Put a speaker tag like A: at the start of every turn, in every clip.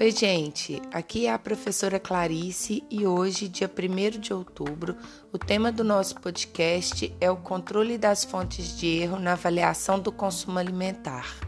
A: Oi, gente. Aqui é a professora Clarice e hoje, dia 1 de outubro, o tema do nosso podcast é o controle das fontes de erro na avaliação do consumo alimentar.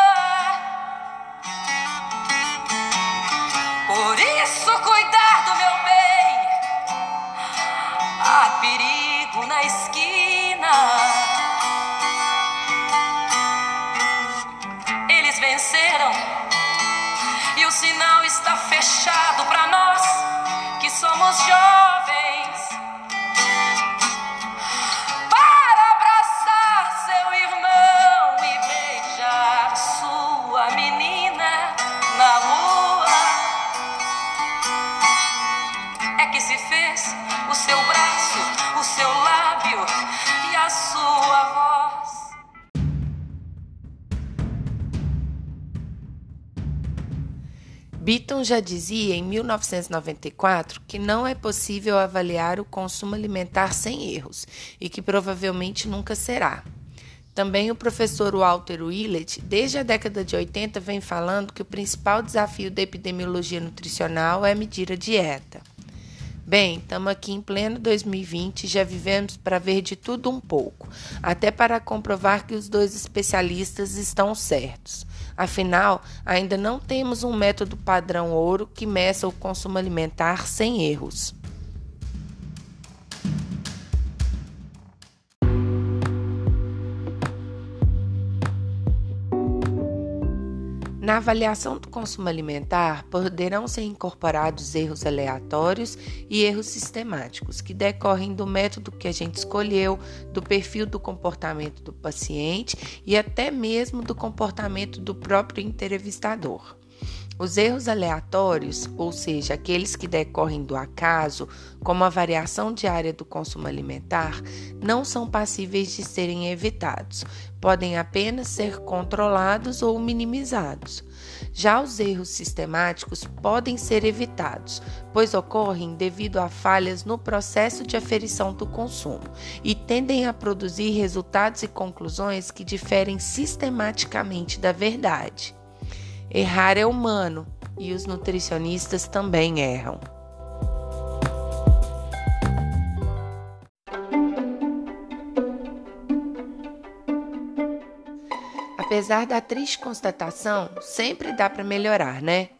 B: Perigo na esquina. Eles venceram e o sinal está fechado para nós que somos jovens.
A: Beaton já dizia em 1994 que não é possível avaliar o consumo alimentar sem erros e que provavelmente nunca será. Também o professor Walter Willett, desde a década de 80, vem falando que o principal desafio da epidemiologia nutricional é medir a dieta. Bem, estamos aqui em pleno 2020 e já vivemos para ver de tudo um pouco, até para comprovar que os dois especialistas estão certos. Afinal, ainda não temos um método padrão ouro que meça o consumo alimentar sem erros. Na avaliação do consumo alimentar, poderão ser incorporados erros aleatórios e erros sistemáticos, que decorrem do método que a gente escolheu, do perfil do comportamento do paciente e até mesmo do comportamento do próprio entrevistador. Os erros aleatórios, ou seja, aqueles que decorrem do acaso, como a variação diária do consumo alimentar, não são passíveis de serem evitados, podem apenas ser controlados ou minimizados. Já os erros sistemáticos podem ser evitados, pois ocorrem devido a falhas no processo de aferição do consumo e tendem a produzir resultados e conclusões que diferem sistematicamente da verdade. Errar é humano e os nutricionistas também erram. Apesar da triste constatação, sempre dá para melhorar, né?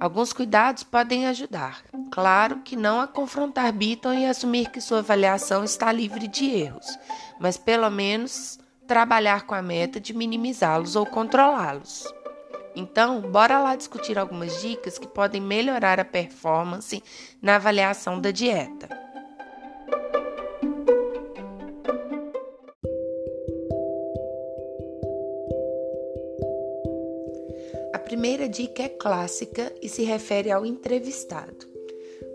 A: Alguns cuidados podem ajudar. Claro que não a confrontar Beaton e assumir que sua avaliação está livre de erros, mas pelo menos trabalhar com a meta de minimizá-los ou controlá-los. Então, bora lá discutir algumas dicas que podem melhorar a performance na avaliação da dieta. A primeira dica é clássica e se refere ao entrevistado.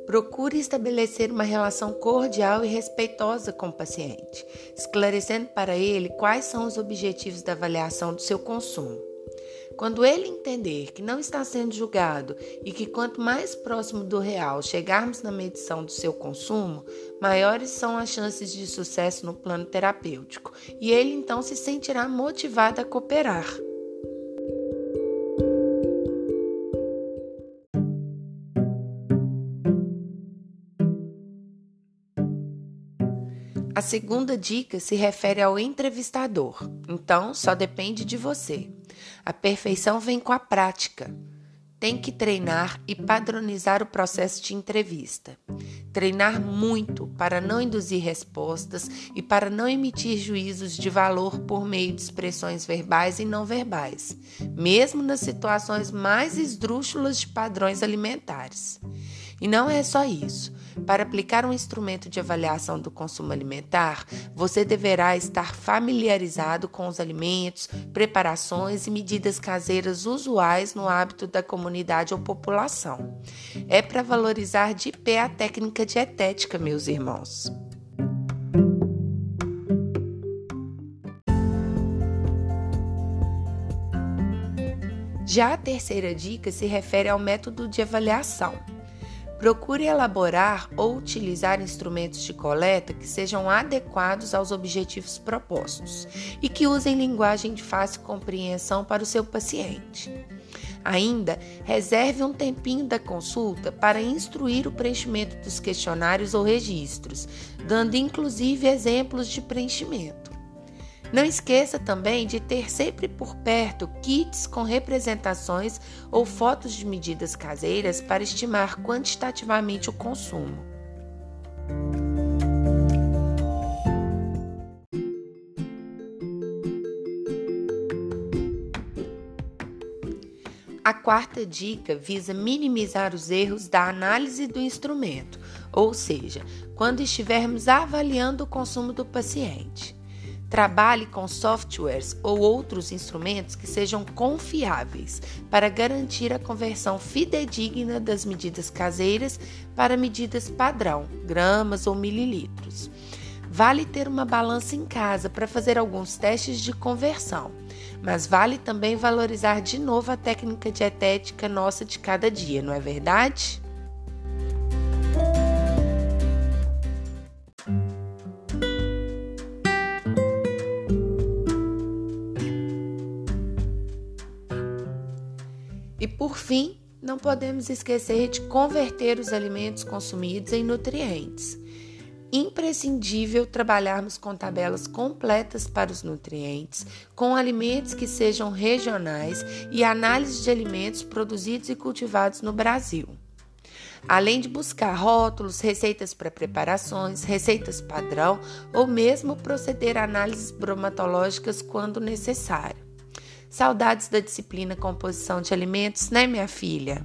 A: Procure estabelecer uma relação cordial e respeitosa com o paciente, esclarecendo para ele quais são os objetivos da avaliação do seu consumo. Quando ele entender que não está sendo julgado e que quanto mais próximo do real chegarmos na medição do seu consumo, maiores são as chances de sucesso no plano terapêutico, e ele então se sentirá motivado a cooperar. A segunda dica se refere ao entrevistador, então só depende de você. A perfeição vem com a prática. tem que treinar e padronizar o processo de entrevista. Treinar muito para não induzir respostas e para não emitir juízos de valor por meio de expressões verbais e não verbais, mesmo nas situações mais esdrúxulas de padrões alimentares. E não é só isso. Para aplicar um instrumento de avaliação do consumo alimentar, você deverá estar familiarizado com os alimentos, preparações e medidas caseiras usuais no hábito da comunidade ou população. É para valorizar de pé a técnica dietética, meus irmãos. Já a terceira dica se refere ao método de avaliação. Procure elaborar ou utilizar instrumentos de coleta que sejam adequados aos objetivos propostos e que usem linguagem de fácil compreensão para o seu paciente. Ainda, reserve um tempinho da consulta para instruir o preenchimento dos questionários ou registros, dando inclusive exemplos de preenchimento. Não esqueça também de ter sempre por perto kits com representações ou fotos de medidas caseiras para estimar quantitativamente o consumo. A quarta dica visa minimizar os erros da análise do instrumento, ou seja, quando estivermos avaliando o consumo do paciente. Trabalhe com softwares ou outros instrumentos que sejam confiáveis para garantir a conversão fidedigna das medidas caseiras para medidas padrão, gramas ou mililitros. Vale ter uma balança em casa para fazer alguns testes de conversão, mas vale também valorizar de novo a técnica dietética nossa de cada dia, não é verdade? Por fim, não podemos esquecer de converter os alimentos consumidos em nutrientes. Imprescindível trabalharmos com tabelas completas para os nutrientes, com alimentos que sejam regionais e análise de alimentos produzidos e cultivados no Brasil. Além de buscar rótulos, receitas para preparações, receitas padrão ou mesmo proceder a análises bromatológicas quando necessário. Saudades da disciplina composição de alimentos, né, minha filha?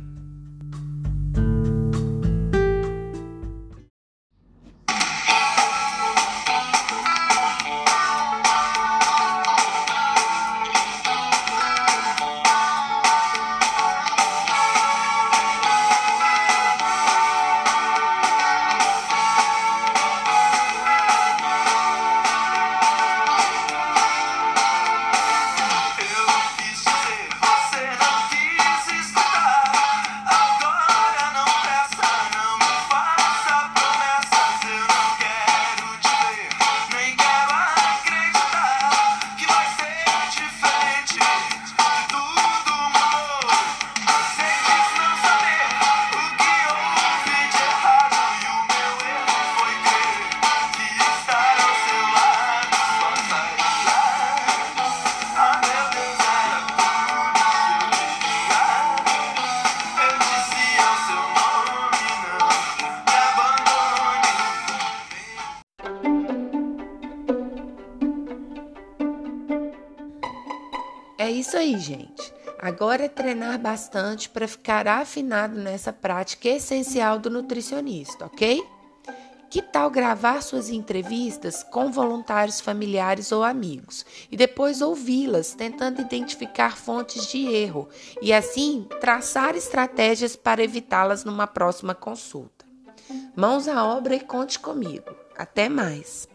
A: É isso aí, gente. Agora é treinar bastante para ficar afinado nessa prática essencial do nutricionista, ok? Que tal gravar suas entrevistas com voluntários familiares ou amigos e depois ouvi-las, tentando identificar fontes de erro e assim traçar estratégias para evitá-las numa próxima consulta? Mãos à obra e conte comigo. Até mais!